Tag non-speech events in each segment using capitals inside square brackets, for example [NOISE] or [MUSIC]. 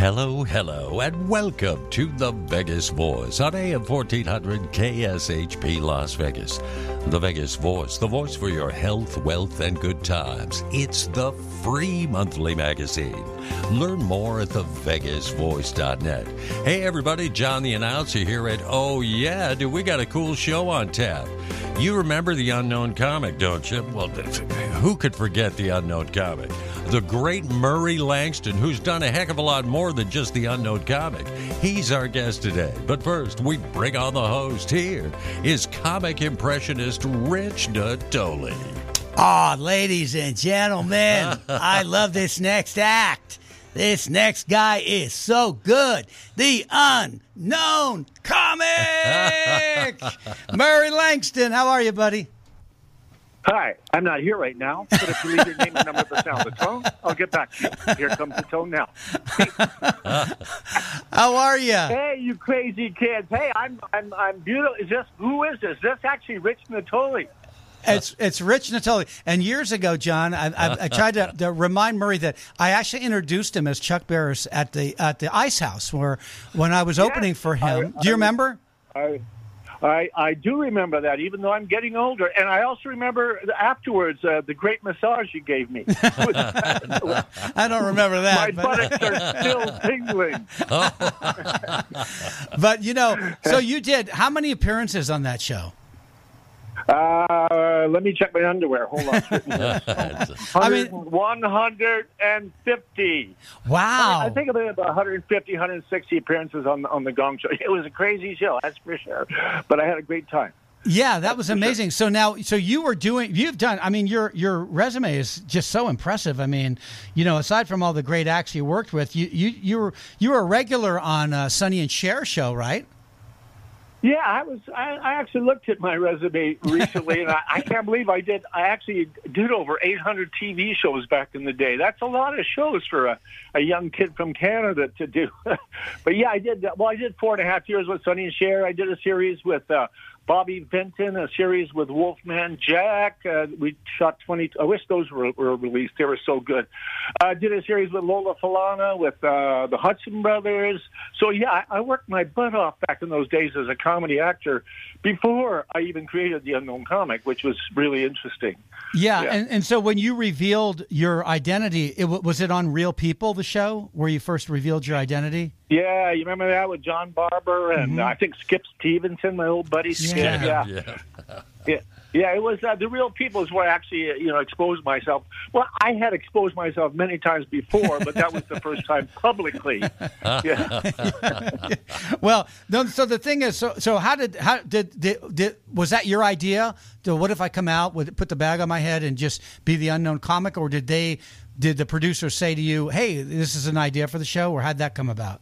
Hello, hello, and welcome to the Vegas Voice on AM 1400 KSHP Las Vegas. The Vegas Voice, the voice for your health, wealth, and good times. It's the free monthly magazine. Learn more at thevegasvoice.net. Hey, everybody, John the announcer here at Oh Yeah, dude, we got a cool show on tap. You remember the unknown comic, don't you? Well, who could forget the unknown comic? The great Murray Langston, who's done a heck of a lot more than just the unknown comic. He's our guest today. But first, we bring on the host. Here is comic impressionist Rich Natoli. Ah, oh, ladies and gentlemen, [LAUGHS] I love this next act. This next guy is so good. The unknown comic. [LAUGHS] Murray Langston, how are you, buddy? Hi, I'm not here right now, but if you leave your name and number at the sound of the tone, I'll get back to you. Here comes the tone now. [LAUGHS] How are you? Hey, you crazy kids! Hey, I'm I'm I'm beautiful. Is this who is this? This actually Rich Natoli. It's it's Rich Natoli. And years ago, John, I, I, I tried to, to, remind Murray that I actually introduced him as Chuck Barris at the at the Ice House, where when I was yes, opening for him. I, Do you remember? I, I, I do remember that, even though I'm getting older. And I also remember afterwards uh, the great massage you gave me. [LAUGHS] I don't remember that. My but... buttocks are still [LAUGHS] tingling. but, you know, so [LAUGHS] you did how many appearances on that show? Uh, let me check my underwear. Hold on. [LAUGHS] I mean, 150. Wow. I think about 150, 160 appearances on on the Gong Show. It was a crazy show, that's for sure. But I had a great time. Yeah, that was amazing. So now, so you were doing, you've done. I mean, your your resume is just so impressive. I mean, you know, aside from all the great acts you worked with, you you you were you were a regular on uh, Sonny and Cher show, right? Yeah, I was. I, I actually looked at my resume recently, and I, I can't believe I did. I actually did over 800 TV shows back in the day. That's a lot of shows for a, a young kid from Canada to do. [LAUGHS] but yeah, I did. Well, I did four and a half years with Sonny and Cher. I did a series with uh, Bobby Vinton, a series with Wolfman Jack. Uh, we shot 20. I wish those were, were released. They were so good. I uh, did a series with Lola Falana, with uh, the Hudson Brothers. So, yeah, I, I worked my butt off back in those days as a comedy actor before I even created the Unknown Comic, which was really interesting. Yeah, yeah. And, and so when you revealed your identity, it, was it on Real People, the show, where you first revealed your identity? Yeah, you remember that with John Barbour and mm-hmm. I think Skip Stevenson, my old buddy. Skip. Yeah, yeah. yeah. yeah. Yeah, it was uh, the real people is where I actually, uh, you know, exposed myself. Well, I had exposed myself many times before, but that was the first time publicly. [LAUGHS] Yeah. [LAUGHS] well, no, so the thing is, so so how did how did, did did was that your idea? So what if I come out with put the bag on my head and just be the unknown comic, or did they did the producer say to you, "Hey, this is an idea for the show," or how'd that come about?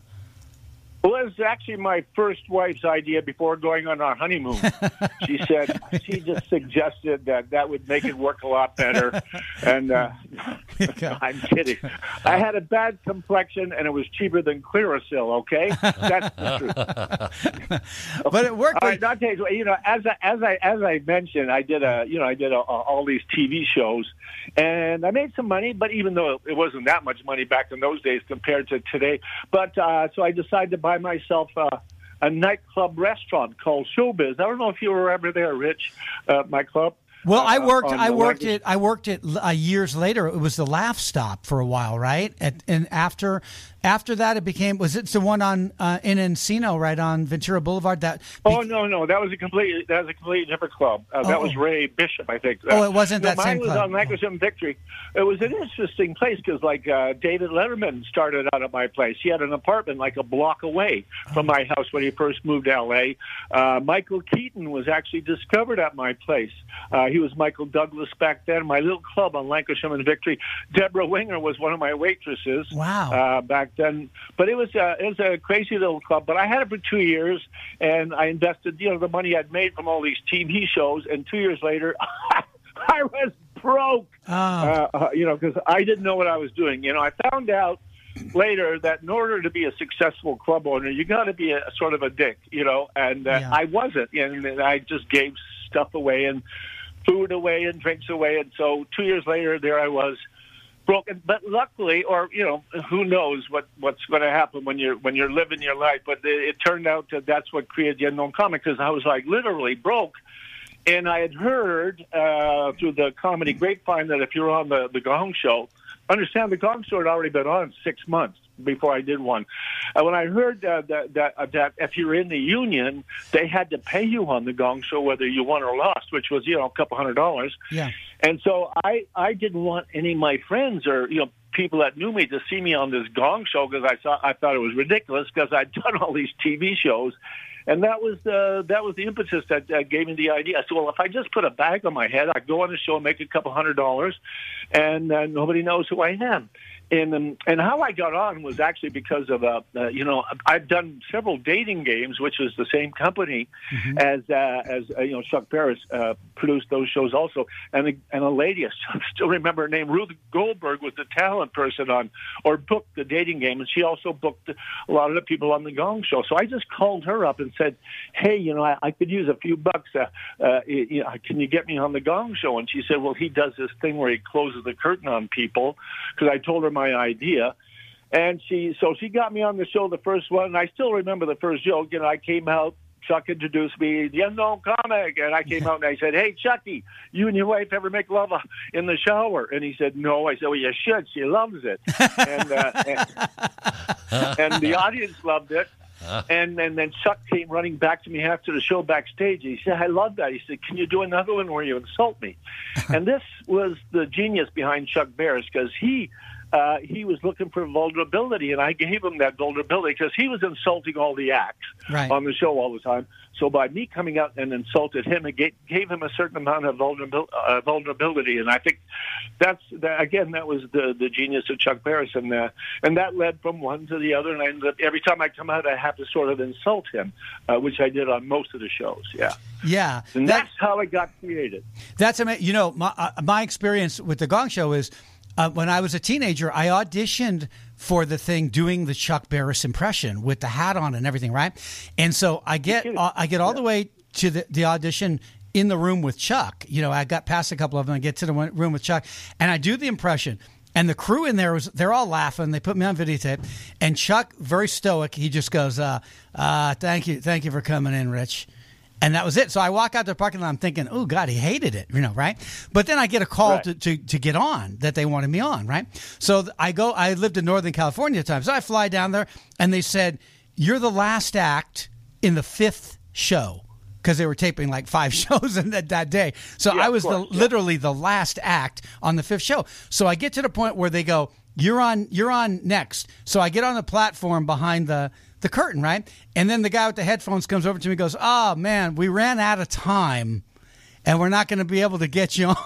Well, it was actually my first wife's idea before going on our honeymoon. [LAUGHS] she said she just suggested that that would make it work a lot better. And uh, I'm kidding. I had a bad complexion, and it was cheaper than Clearasil. Okay, that's the truth. [LAUGHS] but it worked. All right, not you, you know, as I, as I as I mentioned, I did a you know I did a, a, all these TV shows, and I made some money. But even though it wasn't that much money back in those days compared to today, but uh, so I decided to buy myself a, a nightclub restaurant called Showbiz. I don't know if you were ever there, Rich, uh, my club. Well, I uh, worked. I worked it. I worked it uh, years later. It was the Laugh Stop for a while, right? And, and after after that, it became was it the one on uh, in Encino, right on Ventura Boulevard? That be- oh no, no, that was a complete that was a completely different club. Uh, that oh. was Ray Bishop, I think. Oh, it wasn't no, that same club. Mine was on Lankershim Victory. It was an interesting place because, like, uh, David Letterman started out at my place. He had an apartment like a block away from my house when he first moved to L.A. Uh, Michael Keaton was actually discovered at my place. Uh, he was Michael Douglas back then. My little club on Lankershim and Victory. Debra Winger was one of my waitresses. Wow. Uh, back then, but it was a, it was a crazy little club. But I had it for two years, and I invested, you know, the money I'd made from all these TV shows. And two years later, [LAUGHS] I was broke. Oh. Uh, uh, you know, because I didn't know what I was doing. You know, I found out later that in order to be a successful club owner, you got to be a, a, sort of a dick, you know, and uh, yeah. I wasn't, and, and I just gave stuff away and food away and drinks away, and so two years later, there I was broken. But luckily, or you know, who knows what what's going to happen when you're when you're living your life. But it, it turned out that that's what created the unknown comic because I was like literally broke. And I had heard uh, through the comedy grapevine that if you're on the the Gong Show, understand the Gong Show had already been on six months before I did one. And when I heard uh, that that uh, that if you're in the union, they had to pay you on the Gong Show whether you won or lost, which was you know a couple hundred dollars. Yeah. And so I I didn't want any of my friends or you know people that knew me to see me on this Gong Show because I saw I thought it was ridiculous because I'd [LAUGHS] done all these TV shows and that was the that was the impetus that uh, gave me the idea. I said, well, if I just put a bag on my head, I go on a show, and make a couple hundred dollars, and uh, nobody knows who I am and um, and how I got on was actually because of uh, uh, you know I've done several dating games, which is the same company mm-hmm. as uh, as uh, you know Chuck Barris uh, produced those shows also, and a, and a lady [LAUGHS] I still remember her name Ruth Goldberg was the talent person on or booked the dating game, and she also booked a lot of the people on the Gong Show. So I just called her up and said, hey, you know I, I could use a few bucks. Uh, uh, you know, can you get me on the Gong Show? And she said, well, he does this thing where he closes the curtain on people because I told her my idea. And she, so she got me on the show, the first one. And I still remember the first joke. You know, I came out, Chuck introduced me, the unknown comic. And I came [LAUGHS] out and I said, Hey, Chucky, you and your wife ever make love in the shower? And he said, No. I said, Well, you should. She loves it. [LAUGHS] and, uh, and, and the audience loved it. And, and then Chuck came running back to me after the show backstage. He said, I love that. He said, Can you do another one where you insult me? [LAUGHS] and this was the genius behind Chuck Barris because he uh, he was looking for vulnerability, and I gave him that vulnerability because he was insulting all the acts right. on the show all the time. So by me coming out and insulted him, it gave, gave him a certain amount of vulnerabil- uh, vulnerability, and I think that's that, again that was the the genius of Chuck Barris, and uh, and that led from one to the other. And I ended up every time I come out, I have to sort of insult him, uh, which I did on most of the shows. Yeah, yeah, and that, that's how it got created. That's amazing. You know, my uh, my experience with the Gong Show is uh, when I was a teenager, I auditioned for the thing doing the Chuck Barris impression with the hat on and everything, right? And so I get I get all the way to the, the audition in the room with Chuck. You know, I got past a couple of them. I get to the room with Chuck, and I do the impression. And the crew in there was they're all laughing. They put me on videotape, and Chuck, very stoic, he just goes, uh, uh, "Thank you, thank you for coming in, Rich." And that was it. So I walk out the parking lot. I'm thinking, oh God, he hated it, you know, right? But then I get a call right. to, to, to get on that they wanted me on, right? So I go. I lived in Northern California at the time, so I fly down there, and they said you're the last act in the fifth show because they were taping like five [LAUGHS] shows in that, that day. So yeah, I was the, yeah. literally the last act on the fifth show. So I get to the point where they go, "You're on. You're on next." So I get on the platform behind the the curtain, right? And then the guy with the headphones comes over to me and goes, Oh, man, we ran out of time and we're not going to be able to get you [LAUGHS] on.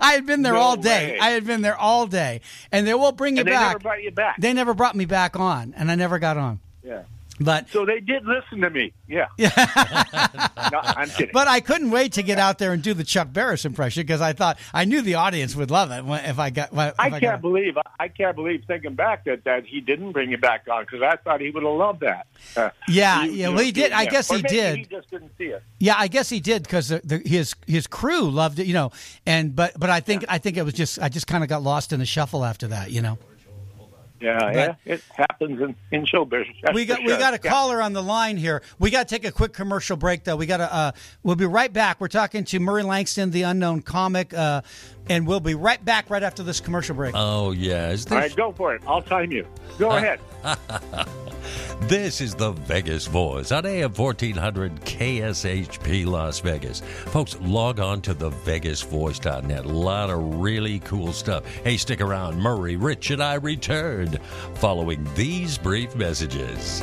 I had been there no all day. Way. I had been there all day. And they will bring you and back. They never brought you back. They never brought me back on, and I never got on. Yeah. But so they did listen to me. Yeah. [LAUGHS] No, I'm kidding. But I couldn't wait to get out there and do the Chuck Barris impression because I thought I knew the audience would love it if I got. If I, I can't got believe I can't believe thinking back that that he didn't bring you back on because I thought he would have loved that. Uh, yeah, you, yeah. well, he did. I guess or he did. He just didn't see it. Yeah, I guess he did because his his crew loved it. You know, and but but I think yeah. I think it was just I just kind of got lost in the shuffle after that. You know. Yeah, but yeah, it happens in, in show business. we got sure. we got a yeah. caller on the line here. We got to take a quick commercial break though. We got to. Uh, we'll be right back. We're talking to Murray Langston, the unknown comic, uh, and we'll be right back right after this commercial break. Oh yes, All right, go for it. I'll time you. Go [LAUGHS] ahead. This is the Vegas Voice on AM 1400 KSHP Las Vegas. Folks, log on to thevegasvoice.net. A lot of really cool stuff. Hey, stick around. Murray, Rich, and I return following these brief messages.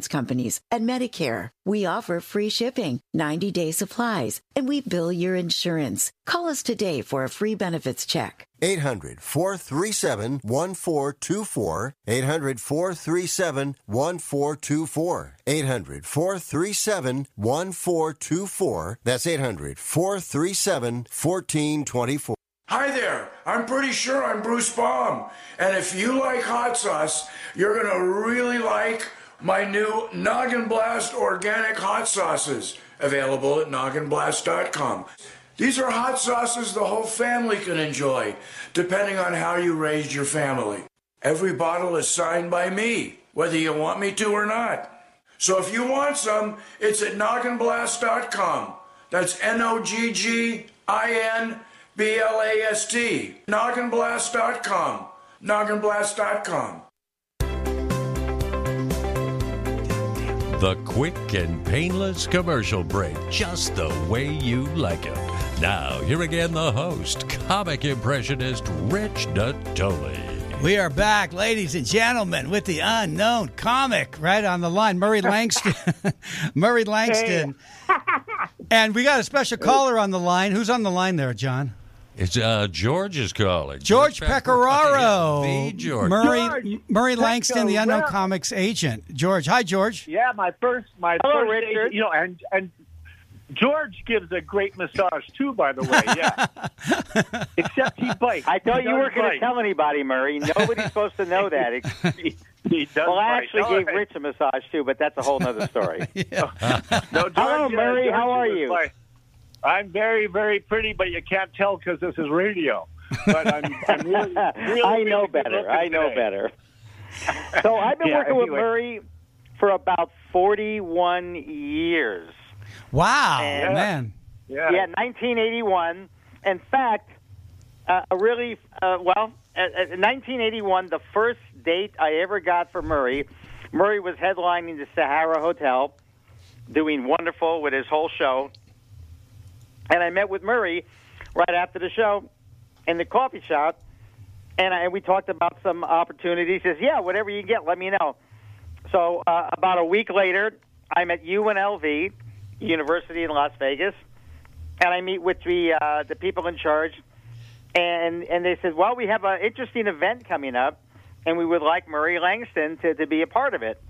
companies and Medicare. We offer free shipping, 90 day supplies, and we bill your insurance. Call us today for a free benefits check. 800 437 1424. 800 437 1424. 800 437 1424. That's 800 437 1424. Hi there, I'm pretty sure I'm Bruce Baum. And if you like hot sauce, you're going to really like my new Noggin Blast organic hot sauces, available at nogginblast.com. These are hot sauces the whole family can enjoy, depending on how you raised your family. Every bottle is signed by me, whether you want me to or not. So if you want some, it's at nogginblast.com. That's N O G G I N B L A S T. Nogginblast.com. Nogginblast.com. The quick and painless commercial break, just the way you like it. Now, here again, the host, comic impressionist Rich Natoli. We are back, ladies and gentlemen, with the unknown comic right on the line, Murray [LAUGHS] Langston. [LAUGHS] Murray Langston. [LAUGHS] and we got a special caller on the line. Who's on the line there, John? It's uh, George is calling. George Pecoraro. The George. Murray, George Murray Langston, the unknown comics agent. George. Hi, George. Yeah, my first, my Hello, first, Richard. you know, and and George gives a great massage too, by the way. Yeah, [LAUGHS] except he bites. I thought He you weren't going to tell anybody, Murray. Nobody's supposed to know that. [LAUGHS] He, he does Well, I actually All gave right. Rich a massage too, but that's a whole other story. [LAUGHS] No, George, Hello, uh, Murray. George How are you? bite. I'm very, very pretty, but you can't tell because this is radio. But I'm, I'm really, really, [LAUGHS] I know really better. I know today. better. So [LAUGHS] I've been Yeah, working with. Murray for about 41 years. Wow, And- man. Yeah. Yeah, 1981. In fact, uh, a really uh, well, uh, uh, 1981, the first date I ever got for Murray. Murray was headlining the Sahara Hotel, doing wonderful with his whole show. And I met with Murray right after the show in the coffee shop, and, I, and we talked about some opportunities. He says, "Yeah, whatever you get, let me know." So uh, about a week later, I'm at UNLV, University in Las Vegas, and I meet with the uh, the people in charge, and and they said, "Well, we have an interesting event coming up, and we would like Murray Langston to, to be a part of it."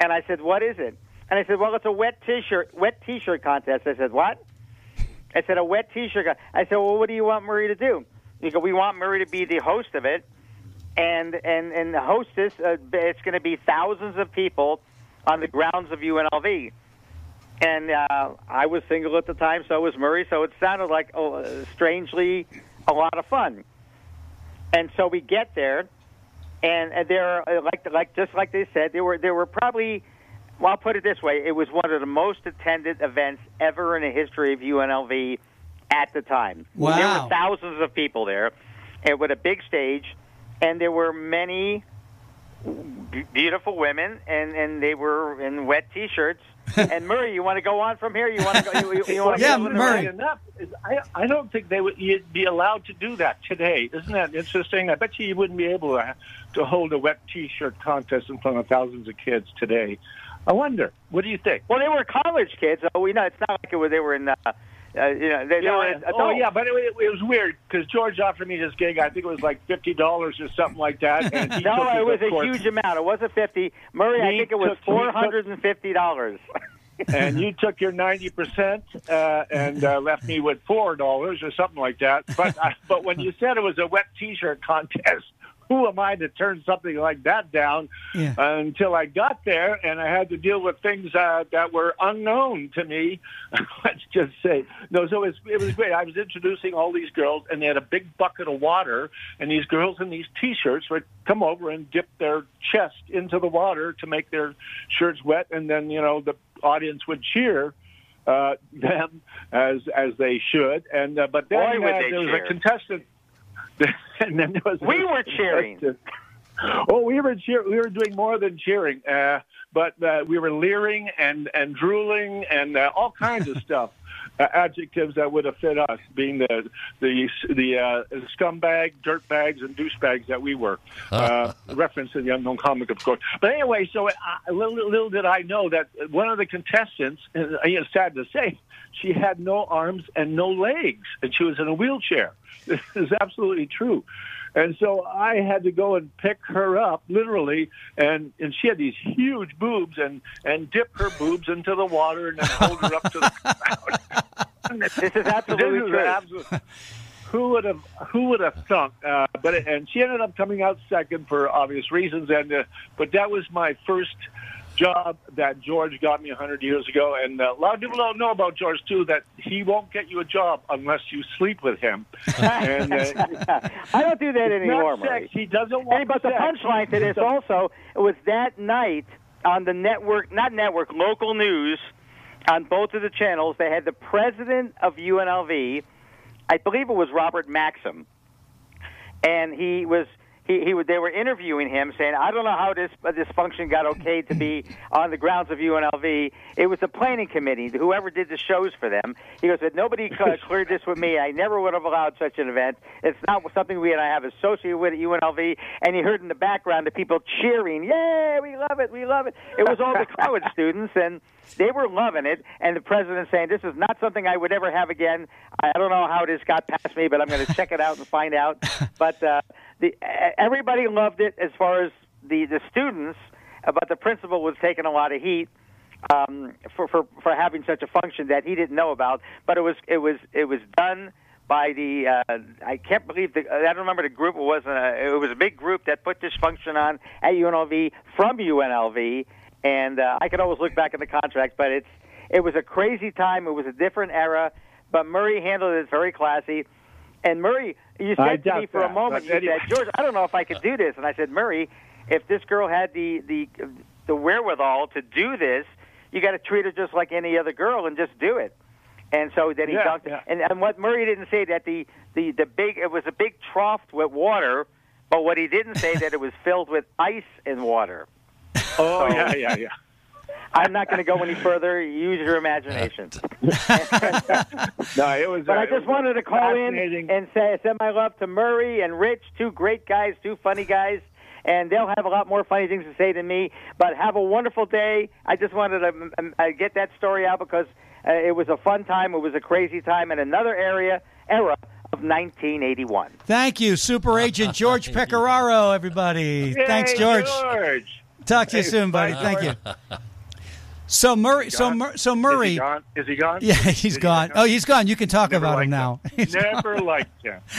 And I said, "What is it?" And I said, "Well, it's a wet t-shirt wet t-shirt contest." I said, "What?" I said, "A wet t-shirt." con-" I said, "Well, what do you want Murray to do?" You go, "We want Murray to be the host of it." and and and the hostess. Uh, it's going to be thousands of people on the grounds of UNLV. And uh, I was single at the time, so was Murray. So it sounded like, uh, strangely, a lot of fun. And so we get there, and, and there, like like just like they said, there were there were probably. Well, I'll put it this way: it was one of the most attended events ever in the history of UNLV at the time. Wow! There were thousands of people there, and with a big stage, and there were many beautiful women, and and they were in wet t-shirts. [LAUGHS] and Murray, you want to go on from here? You want to go? You, you, you want [LAUGHS] Yeah, to go Murray. Enough. is- I, I don't think they would you'd be allowed to do that today. Isn't that interesting? I bet you you wouldn't be able to, to hold a wet T-shirt contest in front of thousands of kids today. I wonder. What do you think? Well, they were college kids, so we know it's not like it was, they were in. Uh, uh, you know, they, they were Yeah, adults. oh yeah, but it, it, it was weird because George offered me this gig. I think it was like fifty dollars or something like that. And he [LAUGHS] No, it was a course, huge amount. It wasn't fifty. Murray, I think it was took- he took- four hundred and fifty dollars. [LAUGHS] and you took your ninety percent uh, and uh, left me with four dollars or something like that. But uh, but when you said it was a wet T-shirt contest, who am I to turn something like that down? Yeah. until I got there, and I had to deal with things uh, that were unknown to me. [LAUGHS] Let's just say no. So it was, it was great. I was introducing all these girls, and they had a big bucket of water, and these girls in these t-shirts would come over and dip their chest into the water to make their shirts wet, and then you know the audience would cheer uh, [LAUGHS] them as as they should. And uh, but then Boy, would uh, they there was a contestant. [LAUGHS] and then there was We were cheering. Oh, we were cheer- we were doing more than cheering, uh, but uh, we were leering and and drooling and uh, all kinds of [LAUGHS] stuff. Uh, adjectives that would have fit us, being the the the uh, scumbag, dirtbags, and douchebags that we were. Uh, reference to the unknown comic, of course. But anyway, so uh, little, little did I know that one of the contestants, and uh, it's sad to say, she had no arms and no legs, and she was in a wheelchair. [LAUGHS] This is absolutely true. And so I had to go and pick her up, literally, and and she had these huge boobs, and and dip her boobs into the water, and then hold her up to the [LAUGHS] ground. This is absolutely This is true. absolute- who would have who would have thunk? Uh, but and she ended up coming out second for obvious reasons. And uh, but that was my first job that George got me a hundred years ago. And uh, a lot of people don't know about George too that he won't get you a job unless you sleep with him. [LAUGHS] and uh, I don't do that anymore, not sex. He doesn't want Hey, but the sex. punchline to this also it was that night on the network, not network, local news on both of the channels. They had the president of UNLV, I believe it was Robert Maxson, and he was. He, he would, they were interviewing him, saying, "I don't know how this uh, this function got okay to be on the grounds of UNLV. It was the planning committee, whoever did the shows for them." He goes, "But nobody cl- [LAUGHS] cleared this with me. I never would have allowed such an event. It's not something we and I have associated with at UNLV." And he heard in the background the people cheering, "Yeah, we love it, we love it." It was all the college [LAUGHS] students, and they were loving it. And the president saying, "This is not something I would ever have again. I I don't know how this got past me, but I'm going to check it out and find out." [LAUGHS] But uh, the everybody loved it as far as the the students, uh, but the principal was taking a lot of heat um, for for for having such a function that he didn't know about. But it was it was it was done by the uh, I can't believe the I don't remember the group. It wasn't a, it was a big group that put this function on at UNLV from UNLV, and uh, I could always look back at the contract, but it's it was a crazy time. It was a different era, but Murray handled it very classy. And Murray, you I said to me for a moment, you anyway. said, George, I don't know if I could do this. And I said, Murray, if this girl had the the the wherewithal to do this, you got to treat her just like any other girl and just do it. And so then he Yeah, dunked. yeah. And, and what Murray didn't say that the, the the big it was a big trough with water, but what he didn't say that it was filled with ice and water. Oh yeah, yeah, yeah. I'm not going to go any further. Use your imagination. [LAUGHS] No, it was. But uh, I just wanted to call in and say send my love to Murray and Rich, two great guys, two funny guys, and they'll have a lot more funny things to say than me. But have a wonderful day. I just wanted to um, um, uh, get that story out because uh, it was a fun time. It was a crazy time in another area era of 1981. Thank you, Super Agent [LAUGHS] George Pecoraro, everybody. Yay, Thanks, George. George. Talk to you Hey, soon, buddy. bye, Thank George. you. [LAUGHS] So Murray, so? Mur- so Is Murray, he gone? Is he gone? yeah, Is he's he gone. Oh, he's gone. You can talk Never about him now. [LAUGHS] Never liked him. [LAUGHS]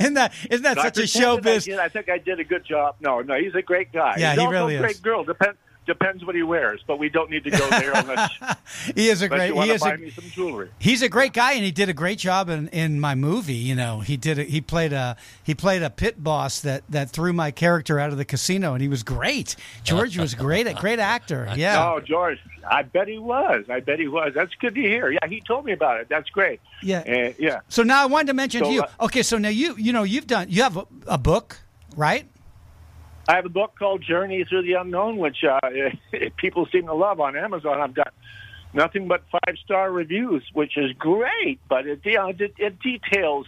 isn't that isn't that such a pretended I showbiz? did. I think I did a good job. No, no, he's a great guy. Yeah, he's he really a is. great girl. Depends depends what he wears, but we don't need to go there unless, [LAUGHS] He is a great. you He is buy a, me some jewelry. he's a great guy, and he did a great job in, in my movie. You know, he did. A, he played a he played a pit boss that that threw my character out of the casino, and he was great. George was great, a great actor. [LAUGHS] Yeah. Oh, George, I bet he was. I bet he was. That's good to hear. Yeah, he told me about it. That's great. Yeah. Uh, yeah. So now I wanted to mention So, to you. uh, Okay, so now you you know you've done you have a, a book, right? I have a book called Journey Through the Unknown, which uh, [LAUGHS] people seem to love on Amazon. I've got nothing but five star reviews, which is great. But it, you know, it, it details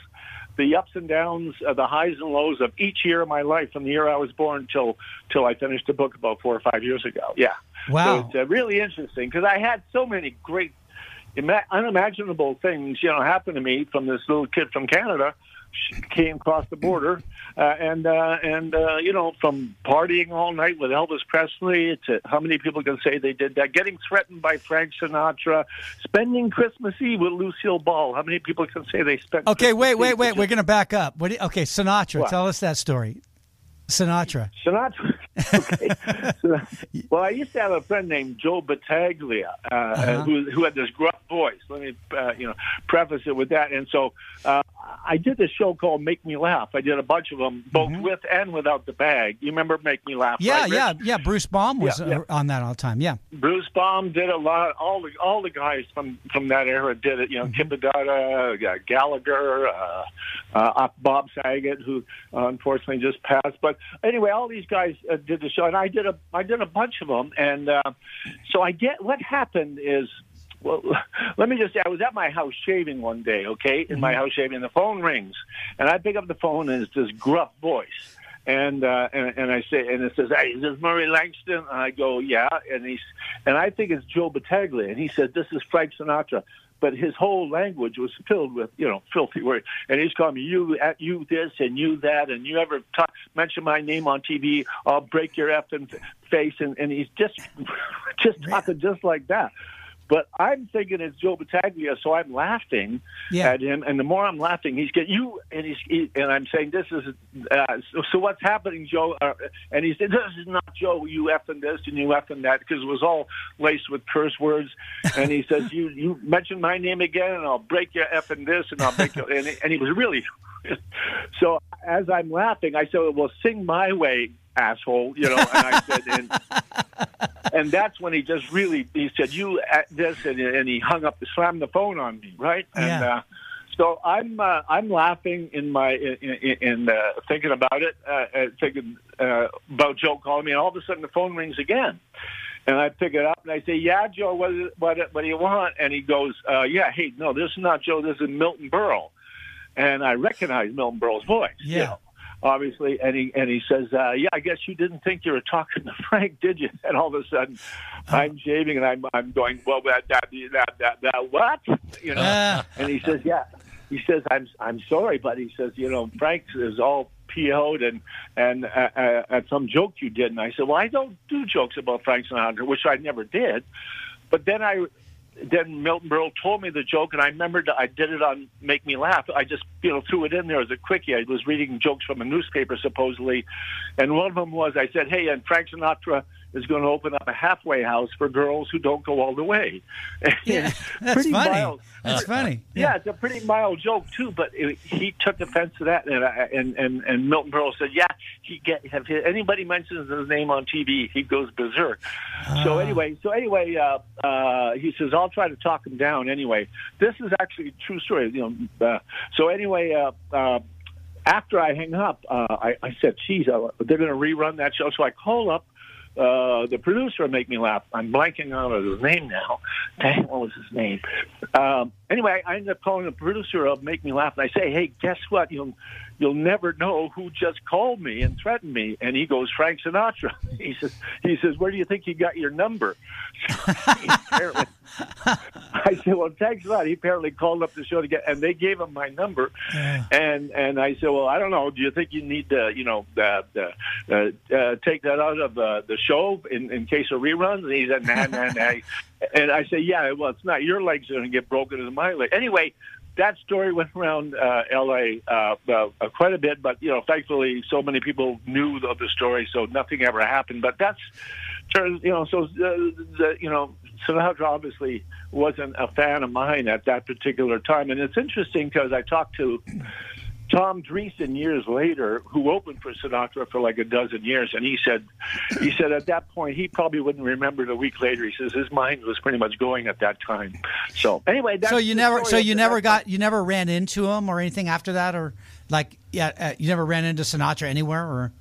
the ups and downs, uh, the highs and lows of each year of my life, from the year I was born till till I finished the book about four or five years ago. Yeah. Wow. So it's uh, really interesting because I had so many great, ima- unimaginable things, you know, happen to me from this little kid from Canada came across the border, uh, and uh, and uh, you know, from partying all night with Elvis Presley to how many people can say they did that? Getting threatened by Frank Sinatra, spending Christmas Eve with Lucille Ball. How many people can say they spent? Okay, Christmas wait, wait, wait. just- We're going to back up. What? you- okay, Sinatra. What? Tell us that story. Sinatra. Sinatra. [LAUGHS] okay. So, [LAUGHS] well, I used to have a friend named Joe Battaglia, uh, Uh-huh. who, who had this gruff voice. Let me, uh, you know, preface it with that. And so uh, I did this show called Make Me Laugh. I did a bunch of them, both with and without the bag. You remember Make Me Laugh? Mm-hmm. Yeah, right, yeah, yeah. Bruce Baum was Yeah, yeah. uh, on that all the time. Yeah. Bruce Baum did a lot. All the all the guys from from that era did it. You know, Mm-hmm. Gallagher, uh, uh, Bob Saget, who uh, unfortunately just passed. But anyway, all these guys uh, did the show, and I did a I did a bunch of them. And uh, so I get what happened is. Well, [LAUGHS] let me just say, I was at my house shaving one day, okay, in my house shaving, and the phone rings, and I pick up the phone, and it's this gruff voice, and uh, and, and I say, and it says, "Hey, is this Murray Langston?" And I go, "Yeah," and he's, and I think it's Joe Battaglia, and he said, "This is Frank Sinatra." But his whole language was filled with, you know, filthy words, and he's calling me you at you this and you that, and you ever talk, mention my name on TV, I'll break your effing face, and, and he's just, [LAUGHS] just talking just like that. But I'm thinking it's Joe Battaglia, so I'm laughing Yeah. at him. And the more I'm laughing, he's getting you, and he's he, and I'm saying, "This is uh, so, so. What's happening, Joe?" Uh, and he said, "This is not Joe. You effing this and you effing that," because it was all laced with curse words. And he says, "You you mention my name again, and I'll break your effing this, and I'll break your." And, and he was really. [LAUGHS] so as I'm laughing, I said, "Well, sing my way." Asshole, you know, and I said, and [LAUGHS] and that's when he just really he said you at this and, and he hung up slammed the phone on me right and Yeah. uh so i'm uh, i'm laughing in my in, in, in uh, thinking about it uh, uh, thinking uh, about joe calling me and all of a sudden the phone rings again and I pick it up and I say, "Yeah, Joe, what what what do you want?" And he goes, uh, "Yeah, hey, no, this is not Joe. This is Milton Berle." And I recognize Milton Berle's voice. you Yeah. know, obviously, and he and he says, uh, "Yeah, I guess you didn't think you were talking to [LAUGHS] Frank, did you?" And all of a sudden, I'm shaving and I'm I'm going, "Well, that that that that, that what?" You know. Ah. and he says, "Yeah." He says, "I'm I'm sorry, but he says, you know, Frank is all PO'd and and uh, uh, at some joke you did." And I said, "Well, I don't do jokes about Frank Sinatra, which I never did." But then I then Milton Berle told me the joke, and I remembered I did it on Make Me Laugh. I just you know threw it in there as a quickie. I was reading jokes from a newspaper supposedly, and one of them was I said, "Hey, and Frank Sinatra." Is going to open up a halfway house for girls who don't go all the way. [LAUGHS] Yeah, that's Pretty funny. mild. That's funny. Yeah, it's a pretty mild joke too, but it, he took offense to that, and I, and and and Milton Berle said, "Yeah, he get if anybody mentions his name on TV, he goes berserk." So anyway, so anyway, uh, uh, he says, "I'll try to talk him down." Anyway, this is actually a true story. You know, uh, so anyway. Uh, uh, after I hang up, uh, I, I said, "Geez, uh, they're going to rerun that show." So I call up uh, the producer, make me laugh. I'm blanking on his name now. [LAUGHS] Dang, what was his name? Um, anyway, I ended up calling the producer of Make Me Laugh, and I say, "Hey, guess what? You'll you'll never know who just called me and threatened me." And he goes, "Frank Sinatra." [LAUGHS] He says, "He says, where do you think he got your number?" [LAUGHS] apparently, [LAUGHS] I said, "Well, thanks a lot." He apparently called up the show to get, and they gave him my number, and and I said, "Well, I don't know. Do you think you need to, you know, uh, uh, uh, take that out of uh, the show in, in case of reruns?" And he said, "Nah, nah, nah." [LAUGHS] And I said, "Yeah, well, it's not your legs are going to get broken; it's my leg." Anyway, that story went around uh, L.A. Uh, uh, quite a bit, but you know, thankfully, so many people knew of the story, so nothing ever happened. But that's turns, you know, so uh, the, you know, Sinatra obviously wasn't a fan of mine at that particular time, and it's interesting because I talked to. Tom Dreesen years later, who opened for Sinatra for like a dozen years, and he said, he said at that point he probably wouldn't remember it a week later. He says his mind was pretty much going at that time. So anyway, that's So you never, so you never got, you never ran into him or anything after that, or like, yeah, uh, you never ran into Sinatra anywhere, or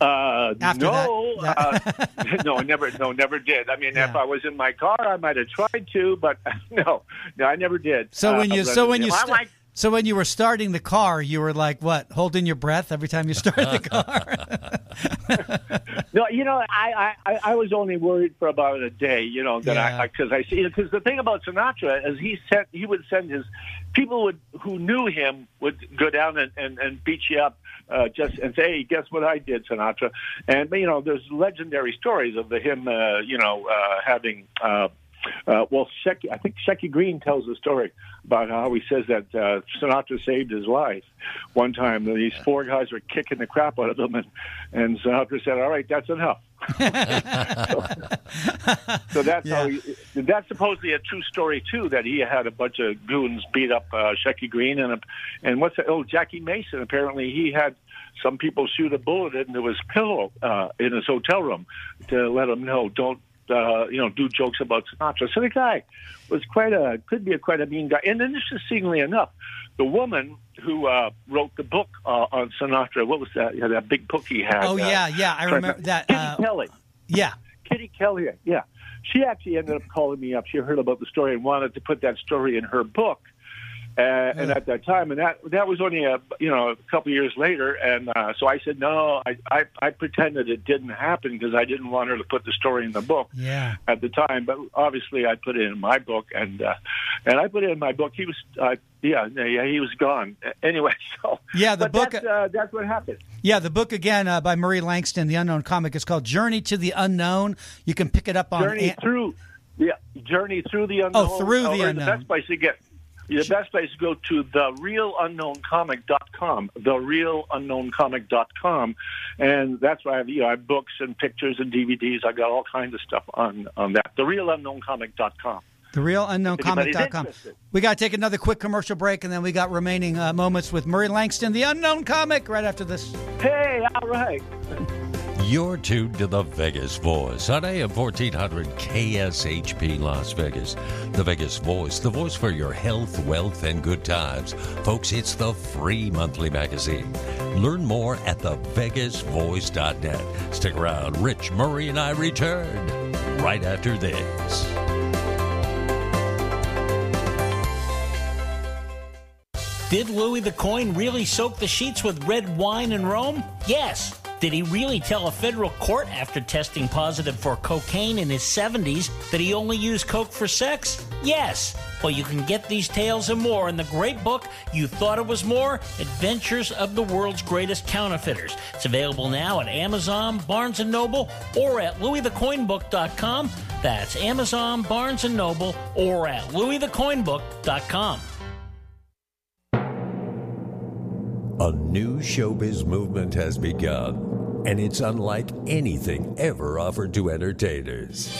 Uh, After no, that, uh, [LAUGHS] no, never, no, never did. I mean, if I was in my car, I might have tried to, but [LAUGHS] no, no, I never did. so Uh, when you, run so when you, st- like, So when you were starting the car, you were like what, holding your breath every time you started the car? [LAUGHS] no, you know, I, I I was only worried for about a day. You know that yeah. I because I see because the thing about Sinatra is he sent he would send his people would who knew him would go down and and, and beat you up uh, just and say, "Hey, guess what I did, Sinatra?" And you know, there's legendary stories of him, uh, you know, uh, having. Uh, uh, well, Shecky, I think Shecky Greene tells a story about how he says that uh, Sinatra saved his life. One time, these four guys were kicking the crap out of him, and, and Sinatra said, "All right, that's enough." [LAUGHS] so, so, that's yeah. how he, that's supposedly a true story too. That he had a bunch of goons beat up uh, Shecky Greene and a, and what's that? Oh, Jackie Mason. Apparently, he had some people shoot a bullet into his pillow uh, in his hotel room to let him know don't uh, you know, do jokes about Sinatra. So the guy was quite a, could be a quite a mean guy. And interestingly enough, the woman who uh, wrote the book uh, on Sinatra, what was that? Yeah, that big book he had. Oh yeah, uh, yeah, I remember that. Kitty uh, Kelley. Yeah. Kitty Kelley. Yeah. She actually ended up calling me up. She heard about the story and wanted to put that story in her book. Uh, and at that time, and that that was only a you know a couple of years later, and uh, so I said no, I, I I pretended it didn't happen because I didn't want her to put the story in the book yeah. at the time, but obviously I put it in my book, and uh, and I put it in my book. He was uh, yeah yeah he was gone anyway. [LAUGHS] So yeah, the book that's, uh, that's what happened. Yeah, the book again uh, by Murray Langston, the unknown comic, is called Journey to the Unknown. You can pick it up on Journey An- through. Yeah, Journey through the unknown. Oh, through the unknown. The best place to get the best place to go to therealunknowncomic.com, therealunknowncomic.com, and that's where I have you know I have books and pictures and DVDs. I got all kinds of stuff on on that. Therealunknowncomic.com. TheRealUnknownComic.com. We got to take another quick commercial break, and then we got remaining uh, moments with Murray Langston, the unknown comic, right after this. Hey, all right. You're tuned to the Vegas Voice on AM 1400 KSHP Las Vegas. The Vegas Voice, the voice for your health, wealth, and good times. Folks, it's the free monthly magazine. Learn more at thevegasvoice.net. Stick around. Rich Murray and I return right after this. Did Louis the Coin really soak the sheets with red wine in Rome? Yes. Did he really tell a federal court after testing positive for cocaine in his 70s that he only used coke for sex? Yes. Well, you can get these tales and more in the great book, You Thought It Was More Adventures of the World's Greatest Counterfeiters. It's available now at Amazon, Barnes & Noble, or at louisthecoinbook.com. That's Amazon, Barnes & Noble, or at louisthecoinbook.com. A new showbiz movement has begun, and it's unlike anything ever offered to entertainers.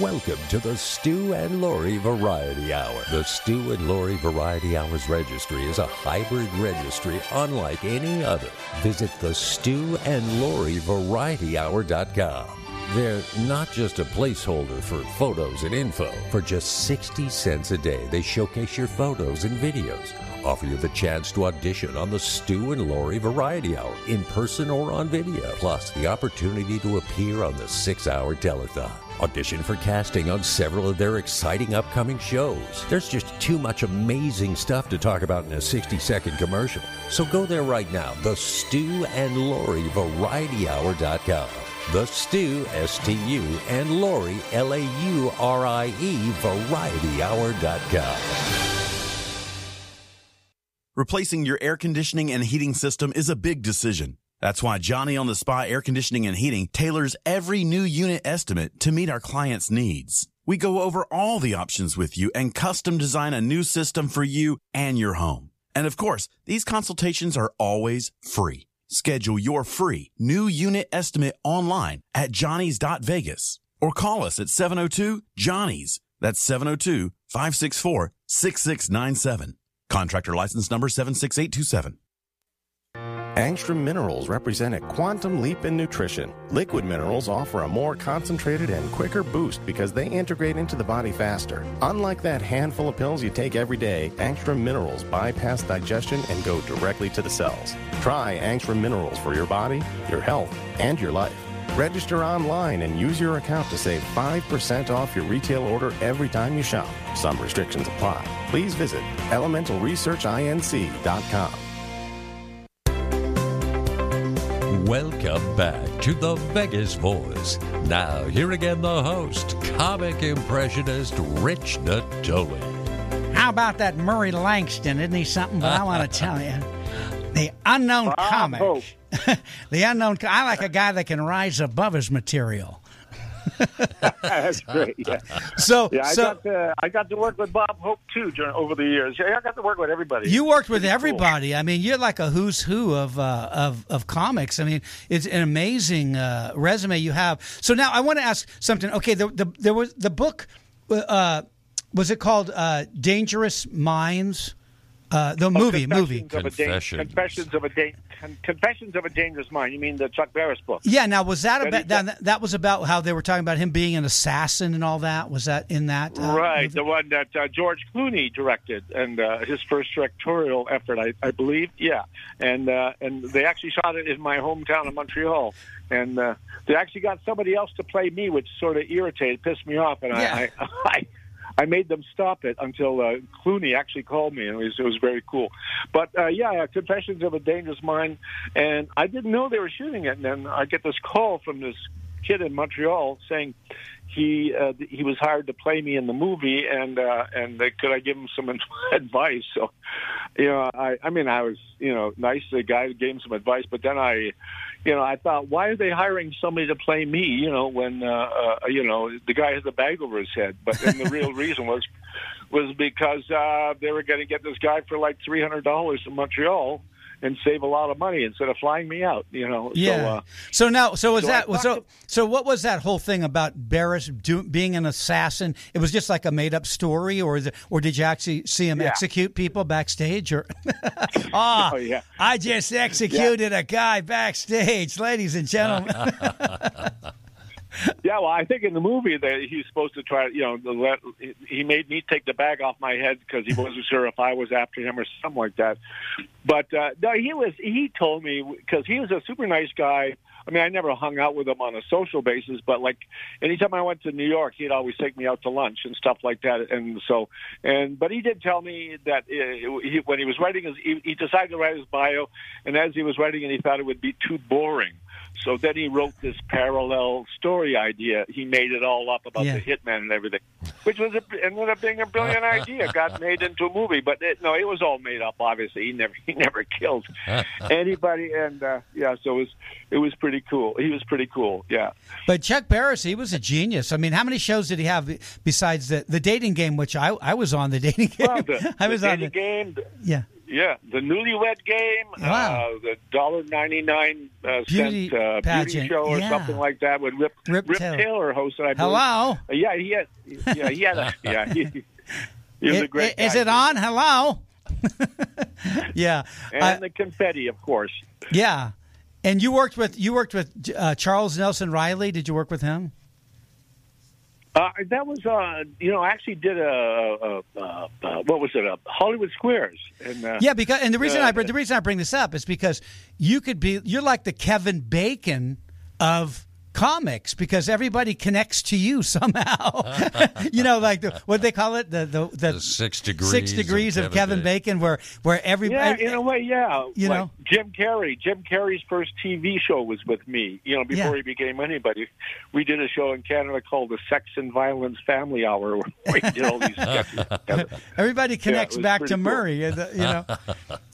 Welcome to the Stu and Laurie Variety Hour. The Stu and Laurie Variety Hours registry is a hybrid registry unlike any other. Visit the Stu and Laurie Variety Hour.com. They're not just a placeholder for photos and info. For just 60 cents a day, they showcase your photos and videos offer you the chance to audition on the Stu and Laurie Variety Hour in person or on video, plus the opportunity to appear on the six hour telethon. Audition for casting on several of their exciting upcoming shows. There's just too much amazing stuff to talk about in a 60 second commercial. So go there right now, the Stu and Laurie Variety Hour.com. The Stu, S T U, and Laurie, L A U R I E, Variety Hour.com. Replacing your air conditioning and heating system is a big decision. That's why Johnny on the Spot Air Conditioning and Heating tailors every new unit estimate to meet our clients' needs. We go over all the options with you and custom design a new system for you and your home. And of course, these consultations are always free. Schedule your free new unit estimate online at johnny's.vegas or call us at 702 Johnny's. That's 702 564 6697. Contractor license number 76827. Angstrom Minerals represent a quantum leap in nutrition. Liquid minerals offer a more concentrated and quicker boost because they integrate into the body faster. Unlike that handful of pills you take every day, Angstrom Minerals bypass digestion and go directly to the cells. Try Angstrom Minerals for your body, your health, and your life. Register online and use your account to save 5% off your retail order every time you shop. Some restrictions apply. Please visit elementalresearchinc.com. Welcome back to the Vegas Voice. Now, here again, the host, comic impressionist Rich Natoli. How about that Murray Langston? Isn't he something? But I want to tell you, the unknown Bob comic. Hope. [LAUGHS] the unknown. I like a guy that can rise above his material. [LAUGHS] That's great. Yeah. So, Yeah, I so got to I got to work with Bob Hope too during over the years. Yeah, I got to work with everybody. you worked with Pretty cool. everybody. I mean, you're like a who's who of uh, of of comics. I mean, it's an amazing uh, resume you have. So now I want to ask something. Okay, the, the there was the book. Uh, was it called uh, Dangerous Minds? Uh, the Oh, movie, movie. Confessions of a Confessions. Confessions of a Dan- Con- Confessions of a Dangerous Mind. You mean the Chuck Barris book? Yeah. Now, was that That about that? That was about how they were talking about him being an assassin and all that. Was that in that? Uh, right, movie? the one that uh, George Clooney directed, and uh, his first directorial effort, I, I believe. Yeah, and uh, and they actually shot it in my hometown of Montreal, and uh, they actually got somebody else to play me, which sort of irritated, pissed me off, and Yeah. I, [LAUGHS] I, I I made them stop it until uh, Clooney actually called me, and it was, it was very cool. But uh, yeah, Confessions of a Dangerous Mind, and I didn't know they were shooting it, and then I get this call from this kid in Montreal saying he uh, he was hired to play me in the movie, and uh, and uh, could I give him some [LAUGHS] advice? So, you know, I I mean, I was you know nice to the guy who gave him some advice, but then I, you know, I thought, why are they hiring somebody to play me? You know, when uh, uh, you know the guy has a bag over his head, but and the [LAUGHS] real reason was was because uh, they were going to get this guy for like three hundred dollars in Montreal. And save a lot of money instead of flying me out, you know. Yeah. So, uh, so now, so was so that so? to- So what was that whole thing about Barris do, being an assassin? It was just like a made up story, or it, or did you actually see him Yeah. execute people backstage? Or [LAUGHS] [LAUGHS] ah, Oh, yeah. I just executed a guy backstage, ladies and gentlemen. [LAUGHS] [LAUGHS] Yeah, well, I think in the movie that he's supposed to try, you know, he made me take the bag off my head because he wasn't sure if I was after him or something like that. But uh, no, he was. He told me because he was a super nice guy. I mean, I never hung out with him on a social basis, but like anytime I went to New York, he'd always take me out to lunch and stuff like that. And so, and but he did tell me that uh, he, when he was writing his, he, he decided to write his bio, and as he was writing it, he thought it would be too boring. So then he wrote this parallel story idea. He made it all up about Yeah. the hitman and everything, which was a, ended up being a brilliant [LAUGHS] idea. Got made into a movie, but it, no, it was all made up. Obviously, he never [LAUGHS] he never killed [LAUGHS] anybody, and uh, yeah, so it was it was pretty cool. He was pretty cool. Yeah. but Chuck Barris, he was a genius. I mean, how many shows did he have besides the the dating game, which I I was on the dating game. Well, the, I was on dating the game. yeah. Yeah, the newlywed game, Wow. uh, the dollar ninety nine uh, Beauty cent uh, beauty show or yeah. something like that with Rip Rip Rip, Taylor. Taylor hosted. I believe. Hello. Uh, yeah, he had. Yeah, he had. A, [LAUGHS] yeah, he, he was I- a great. is guy. it on? Hello. [LAUGHS] yeah. And I- the confetti, of course. Yeah, and you worked with you worked with uh, Charles Nelson Reilly. Did you work with him? Uh, that was, uh, you know, I actually did a, a, a, a what was it, a Hollywood Squares, and uh, Yeah, because and the reason uh, I the reason I bring this up is because you could be you're like the Kevin Bacon of comics because everybody connects to you [LAUGHS] somehow. [LAUGHS] you know, like the, what they call it the the, the, The six degrees. six degrees of, Kevin Bacon, where where everybody, yeah, everybody in a way, yeah. You Like know? Jim Carrey. Jim Carrey's first TV show was with me. You know, before Yeah. he became anybody, we did a show in Canada called the Sex and Violence Family Hour, [LAUGHS] where we did all these sketches. everybody connects was back to cool. Murray. You know,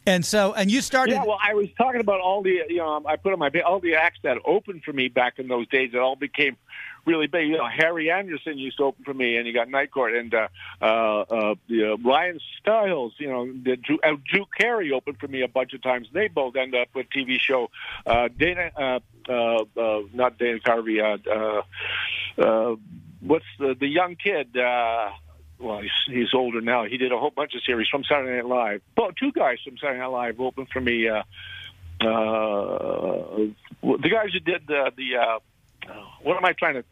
and so and you started. Yeah, well, I was talking about all the, you know, I put on my all the acts that opened for me back in those days. It all became really big. You know, Harry Anderson used to open for me, and you got Night Court, and uh, uh, uh, uh, Ryan Stiles. You know, the Drew, uh, Drew Carey opened for me a bunch of times. They both end up with TV show. Uh, Dana, uh, uh, uh, not Dana Carvey. Uh, uh, uh, what's the the young kid? Uh, well, he's, he's older now. He did a whole bunch of series from Saturday Night Live. Well, two guys from Saturday Night Live opened for me. Uh, uh, the guys who did the the uh, what am I trying to?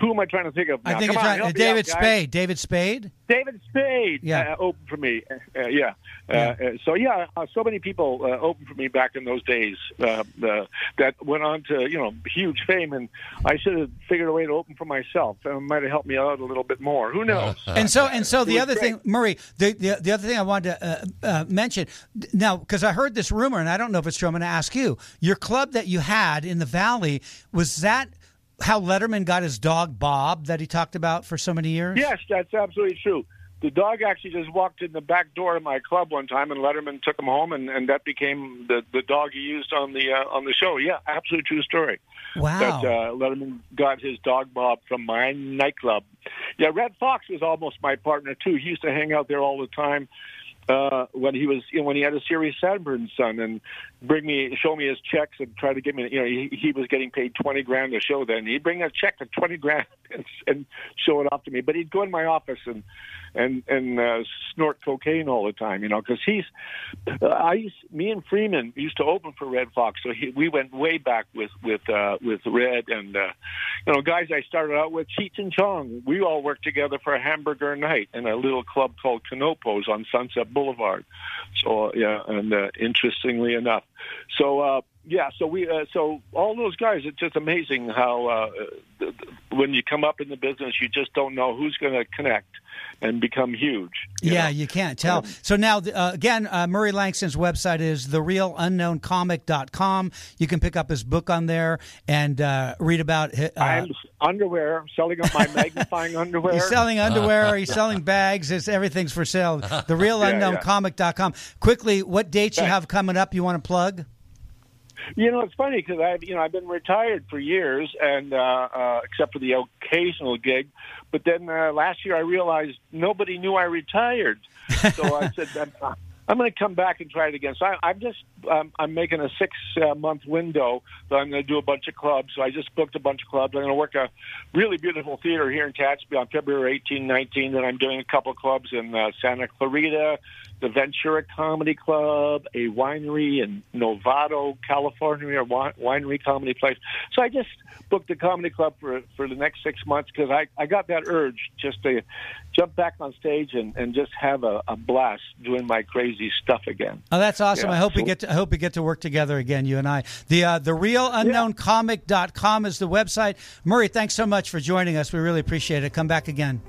Who am I trying to think of? Now? I think Come it's on, right. David out. Spade. David Spade. David Spade Yeah. uh, opened for me. Uh, yeah. Uh, Yeah. Uh, so yeah, uh, so many people uh, opened for me back in those days uh, uh, that went on to you know huge fame, and I should have figured a way to open for myself. It might have helped me out a little bit more. Who knows? [LAUGHS] and so and so the other great. thing, Murray, the, the the other thing I wanted to uh, uh, mention now because I heard this rumor and I don't know if it's true. I'm going to ask you. Your club that you had in the Valley was that how Letterman got his dog Bob that he talked about for so many years? Yes, that's absolutely true. The dog actually just walked in the back door of my club one time, and Letterman took him home, and, and that became the, the dog he used on the uh, on the show. Yeah, absolute true story. Wow. That uh, Letterman got his dog Bob from my nightclub. Yeah, Redd Foxx was almost my partner too. He used to hang out there all the time uh, when he was you know, when he had a series Sanford son and bring me show me his checks and try to get me you know he, he was getting paid twenty grand a show then. He'd bring a check of twenty grand [LAUGHS] and, and show it off to me. But he'd go in my office and and and uh, snort cocaine all the time you know because he's uh, I used me and Freeman used to open for Redd Foxx so he, we went way back with with uh, with Redd and uh, you know guys I started out with Cheech and Chong we all worked together for a hamburger night in a little club called Canopos on Sunset Boulevard. So yeah and uh, interestingly enough so uh yeah so we uh, so all those guys it's just amazing how uh th- th- when you come up in the business you just don't know who's going to connect and become huge you Yeah, know? you can't tell. So now, uh, again, uh, Murray Langston's website is therealunknowncomic.com. You can pick up his book on there and uh, read about it. Uh, I'm underwear. I'm selling up my magnifying [LAUGHS] underwear. He's selling underwear. He's selling bags. It's everything's for sale. TheRealUnknownComic.com. [LAUGHS] Quickly, what dates you have coming up? You want to plug? You know, it's funny because I've you know I've been retired for years, and uh, uh, except for the occasional gig. But then uh, last year I realized nobody knew I retired, so I said I'm, I'm going to come back and try it again. So I, I'm just um, I'm making a six uh, month window that I'm going to do a bunch of clubs. So I just booked a bunch of clubs. I'm going to work a really beautiful theater here in Tatsby on February 18, 19. Then I'm doing a couple clubs in uh, Santa Clarita, the Ventura Comedy Club, a winery in Novato, California, a winery comedy place. So I just booked a comedy club for for the next six months because I I got that urge just to jump back on stage and and just have a, a blast doing my crazy stuff again. Oh, that's awesome. Yeah. I hope we get to, I hope we get to work together again, you and I. The uh, the realunknowncomic.com is the website. Murray, thanks so much for joining us. We really appreciate it. Come back again.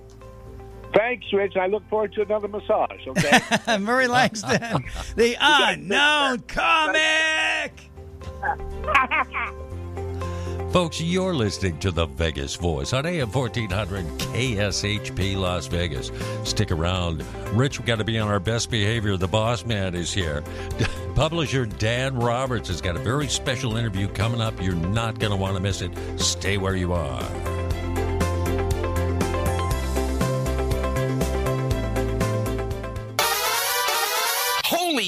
Thanks, Rich. I look forward to another massage. Okay. [LAUGHS] Murray Langston, [LAUGHS] the unknown comic. [LAUGHS] Folks, you're listening to the Vegas Voice on AM 1400 KSHP Las Vegas. Stick around. Rich, we got to be on our best behavior. The boss man is here. [LAUGHS] Publisher Dan Roberts has got a very special interview coming up. You're not going to want to miss it. Stay where you are.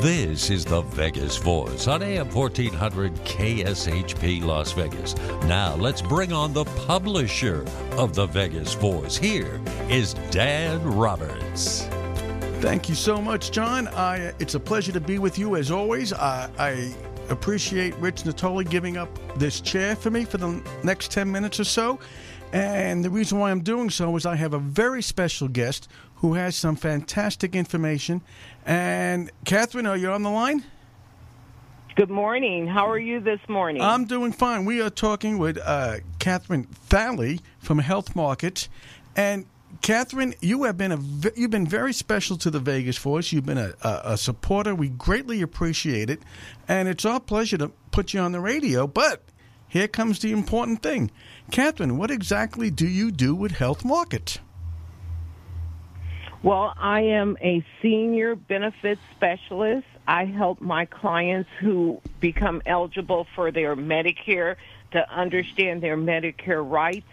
This is the Vegas Voice on AM 1400 KSHP Las Vegas. Now let's bring on the publisher of the Vegas Voice. Here is Dan Roberts. Thank you so much, John. I, it's a pleasure to be with you as always. I, I appreciate Rich Natoli giving up this chair for me for the next 10 minutes or so. And the reason why I'm doing so is I have a very special guest who has some fantastic information. And Catherine, are you on the line? Good morning. How are you this morning? I'm doing fine. We are talking with uh, Catherine Thalley from Health Market, and Catherine, you have been a you've been very special to the Vegas Voice. You've been a, a, a supporter. We greatly appreciate it, and it's our pleasure to put you on the radio. But here comes the important thing, Catherine. What exactly do you do with Health Markets? Well, I am a senior benefits specialist. I help my clients who become eligible for their Medicare to understand their Medicare rights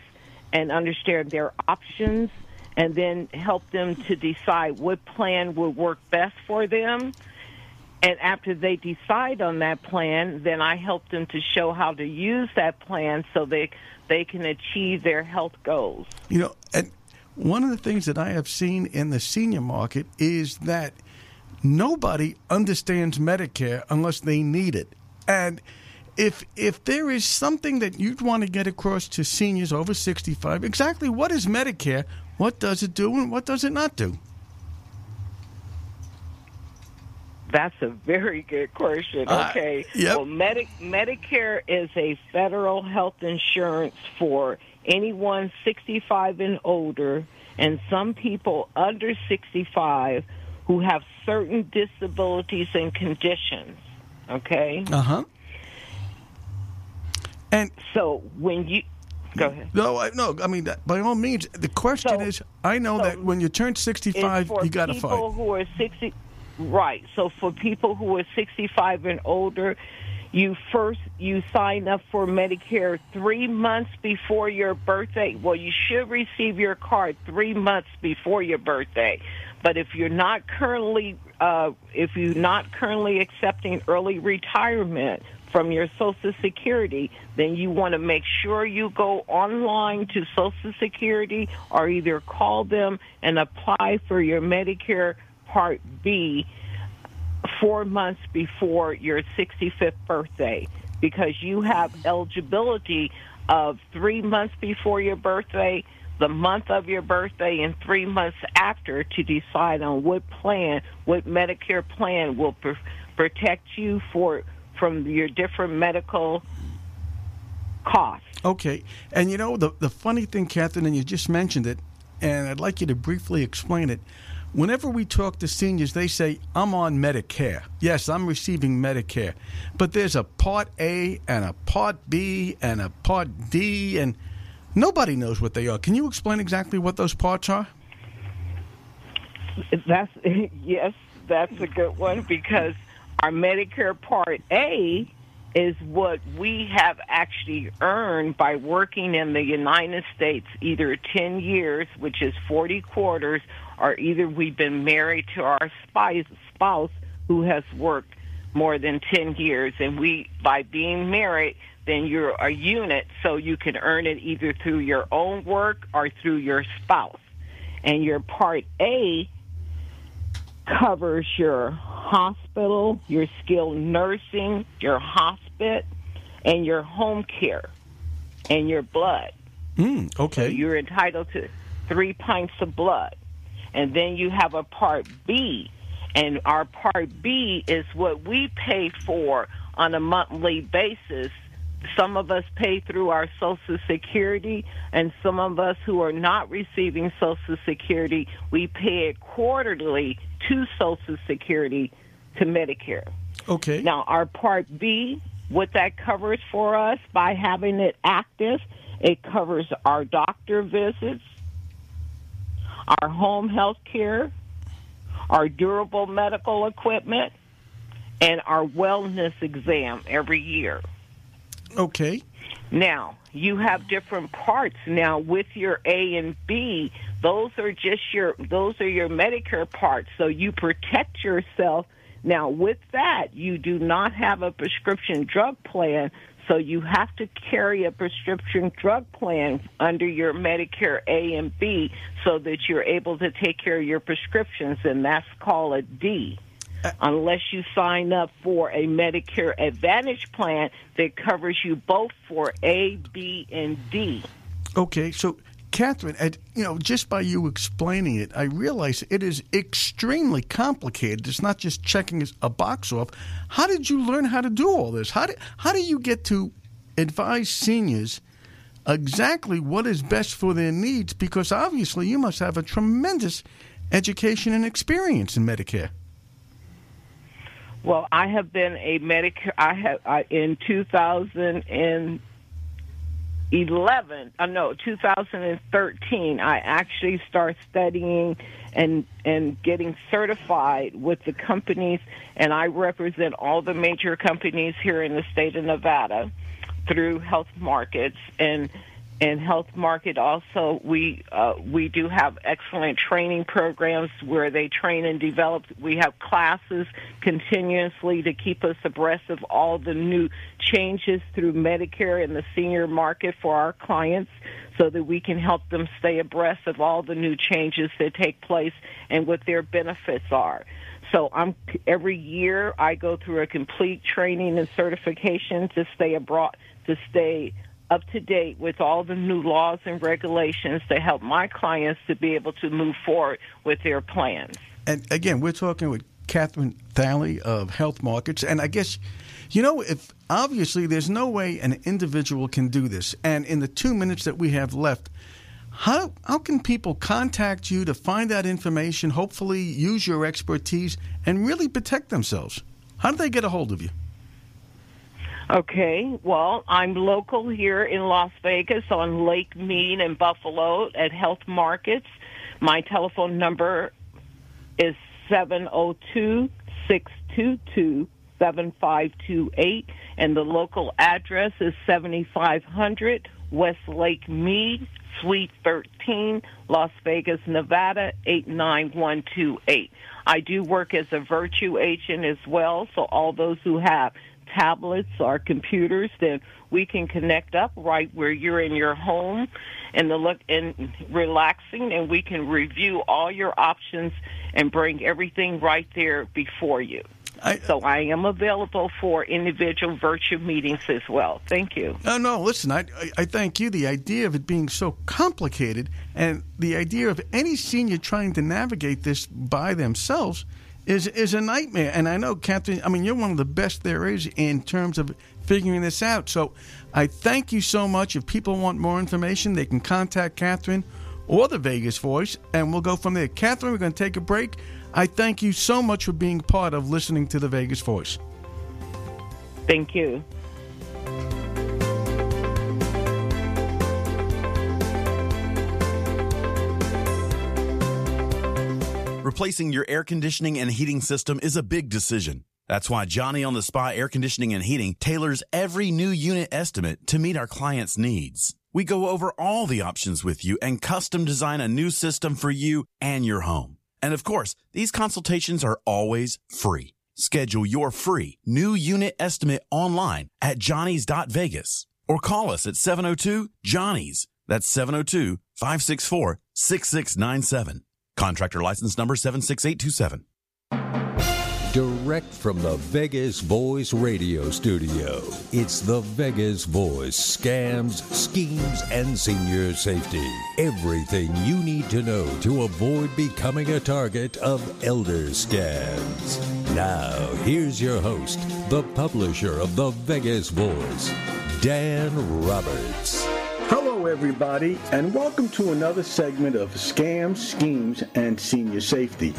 and understand their options and then help them to decide what plan will work best for them. And after they decide on that plan, then I help them to show how to use that plan so they they can achieve their health goals. You know, and one of the things that I have seen in the senior market is that nobody understands Medicare unless they need it. And if if there is something that you'd want to get across to seniors over 65, exactly what is Medicare? What does it do and what does it not do? That's a very good question. Uh, Okay. yep. Well, Medi- Medicare is a federal health insurance for anyone 65 and older, and some people under 65 who have certain disabilities and conditions. Okay. Uh huh. And so when you go ahead. No, I, no. I mean, by all means. The question is, I know that when you turn 65, you got to people who are 60 right so for people who are 65 and older you first you sign up for medicare three months before your birthday. Well you should receive your card three months before your birthday. But if you're not currently uh, if you're not currently accepting early retirement from your social security then you want to make sure you go online to social security or either call them and apply for your medicare part b four months before your 65th birthday because you have eligibility of three months before your birthday, the month of your birthday, and three months after to decide on what plan, what Medicare plan will pr- protect you for from your different medical costs. Okay. And you know, the, the funny thing, Catherine, and you just mentioned it, and I'd like you to briefly explain it. Whenever we talk to seniors, they say, I'm on Medicare. Yes, I'm receiving Medicare. But there's a Part A and a Part B and a Part D, and nobody knows what they are. Can you explain exactly what those parts are? That's [LAUGHS] yes, that's a good one because our Medicare Part A is what we have actually earned by working in the United States either 10 years, which is 40 quarters, or either we've been married to our spouse, who has worked more than 10 years. And we, by being married, then you're a unit, so you can earn it either through your own work or through your spouse. And your Part A covers your hospital, your skilled nursing, your hospice, and your home care, and your blood. Mm, okay. So you're entitled to three pints of blood. And then you have a Part B. And our Part B is what we pay for on a monthly basis. Some of us pay through our Social Security, and some of us who are not receiving Social Security, we pay it quarterly to Social Security to Medicare. Okay. Now, our Part B, what that covers for us by having it active, it covers our doctor visits, our home health care, our durable medical equipment, and our wellness exam every year. Okay. Now, you have different parts now with your A and B. Those are just your those are your Medicare parts. So you protect yourself Now, with that, you do not have a prescription drug plan, so you have to carry a prescription drug plan under your Medicare A and B so that you're able to take care of your prescriptions, and that's called a D. Unless you sign up for a Medicare Advantage plan that covers you both for A, B, and D. Okay, so Catherine, at, you know, just by you explaining it, I realize it is extremely complicated. It's not just checking a box off. How did you learn how to do all this? How do, how do you get to advise seniors exactly what is best for their needs? Because obviously you must have a tremendous education and experience in Medicare. Well, I have been a Medicare. I have I, in 2011. Uh, no, 2013. I actually started studying and and getting certified with the companies, and I represent all the major companies here in the state of Nevada through Health Markets and in Health Market also we uh, we do have excellent training programs where they train and develop. We have classes continuously to keep us abreast of all the new changes through Medicare and the senior market for our clients so that we can help them stay abreast of all the new changes that take place and what their benefits are. So I'm every year I go through a complete training and certification to stay abroad to stay up to date with all the new laws and regulations to help my clients to be able to move forward with their plans. And again, we're talking with Catherine Thalley of Health Markets, and I guess you know if obviously there's no way an individual can do this, and in the two minutes that we have left. How, how can people contact you to find that information, hopefully use your expertise, and really protect themselves? How do they get a hold of you? Okay, well, I'm local here in Las Vegas on Lake Mead and Buffalo at Health Markets. My telephone number is 702 622 7528, and the local address is 7500 West Lake Mead, Suite 13, Las Vegas, Nevada 89128. I do work as a virtue agent as well, so all those who have tablets or computers, then we can connect up right where you're in your home and the look and relaxing and we can review all your options and bring everything right there before you. I, so I am available for individual virtual meetings as well. Thank you. No, no, listen, I, I thank you. The idea of it being so complicated and the idea of any senior trying to navigate this by themselves – is is a nightmare. And I know, Catherine, I mean, you're one of the best there is in terms of figuring this out. So I thank you so much. If people want more information, they can contact Catherine or the Vegas Voice, and we'll go from there. Catherine, we're going to take a break. I thank you so much for being part of listening to the Vegas Voice. Thank you. Replacing your air conditioning and heating system is a big decision. That's why Johnny on the Spot Air Conditioning and Heating tailors every new unit estimate to meet our clients' needs. We go over all the options with you and custom design a new system for you and your home. And of course, these consultations are always free. Schedule your free new unit estimate online at johnny's.vegas or call us at 702 Johnny's. That's 702 564 6697. Contractor license number 76827. Direct from the Vegas Voice radio studio, it's the Vegas Voice scams, schemes, and senior safety. Everything you need to know to avoid becoming a target of elder scams. Now, here's your host, the publisher of the Vegas Voice, Dan Roberts everybody, and welcome to another segment of Scams, Schemes, and Senior Safety.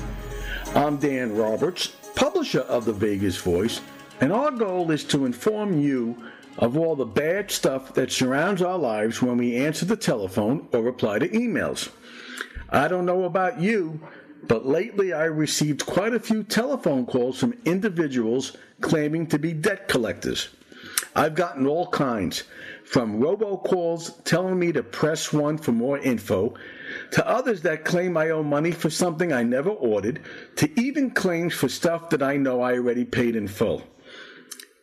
I'm Dan Roberts, publisher of the Vegas Voice, and our goal is to inform you of all the bad stuff that surrounds our lives when we answer the telephone or reply to emails. I don't know about you, but lately I received quite a few telephone calls from individuals claiming to be debt collectors. I've gotten all kinds from robocalls telling me to press one for more info, to others that claim I owe money for something I never ordered, to even claims for stuff that I know I already paid in full.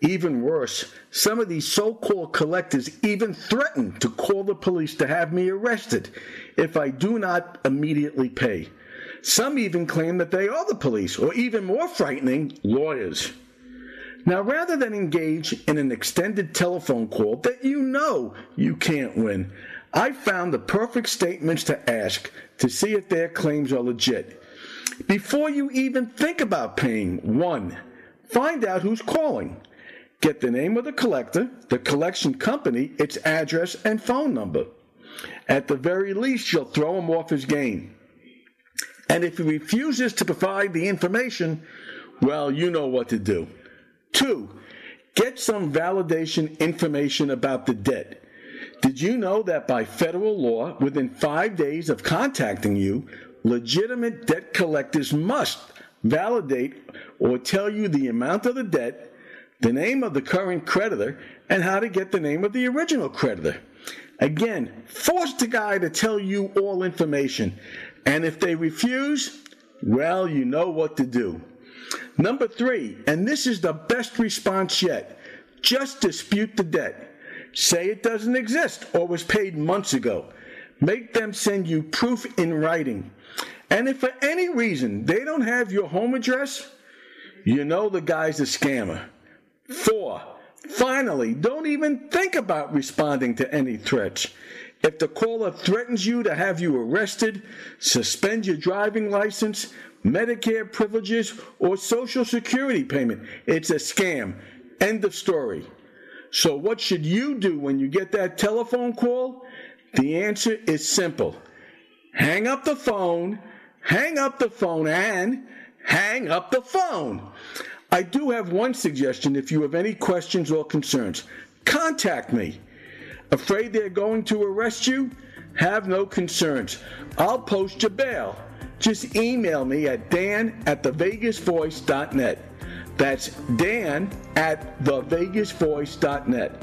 Even worse, some of these so called collectors even threaten to call the police to have me arrested if I do not immediately pay. Some even claim that they are the police, or even more frightening, lawyers. Now, rather than engage in an extended telephone call that you know you can't win, I found the perfect statements to ask to see if their claims are legit. Before you even think about paying, one, find out who's calling. Get the name of the collector, the collection company, its address, and phone number. At the very least, you'll throw him off his game. And if he refuses to provide the information, well, you know what to do. Two, get some validation information about the debt. Did you know that by federal law, within five days of contacting you, legitimate debt collectors must validate or tell you the amount of the debt, the name of the current creditor, and how to get the name of the original creditor? Again, force the guy to tell you all information. And if they refuse, well, you know what to do. Number three, and this is the best response yet just dispute the debt. Say it doesn't exist or was paid months ago. Make them send you proof in writing. And if for any reason they don't have your home address, you know the guy's a scammer. Four, finally, don't even think about responding to any threats. If the caller threatens you to have you arrested, suspend your driving license, Medicare privileges, or Social Security payment. It's a scam. End of story. So, what should you do when you get that telephone call? The answer is simple hang up the phone, hang up the phone, and hang up the phone. I do have one suggestion if you have any questions or concerns. Contact me. Afraid they're going to arrest you? Have no concerns. I'll post your bail. Just email me at dan at thevegasvoice.net. That's dan at thevegasvoice.net.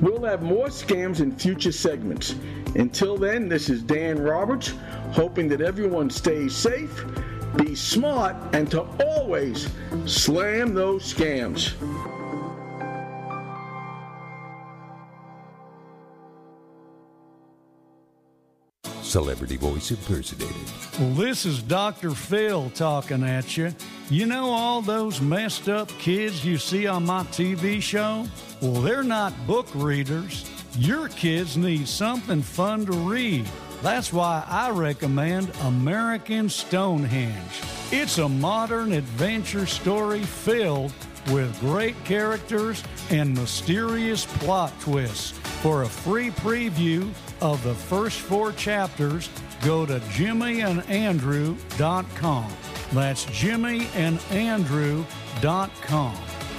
We'll have more scams in future segments. Until then, this is Dan Roberts, hoping that everyone stays safe, be smart, and to always slam those scams. Celebrity voice impersonated. Well, this is Dr. Phil talking at you. You know all those messed up kids you see on my TV show? Well, they're not book readers. Your kids need something fun to read. That's why I recommend American Stonehenge. It's a modern adventure story filled with great characters and mysterious plot twists. For a free preview of the first four chapters, go to jimmyandandrew.com. That's jimmyandandrew.com.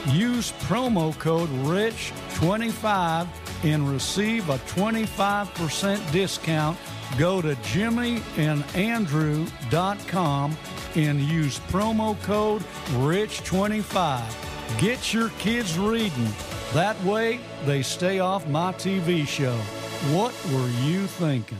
Use promo code RICH25 and receive a 25% discount. Go to jimmyandandrew.com and use promo code RICH25. Get your kids reading. That way, they stay off my TV show. What were you thinking?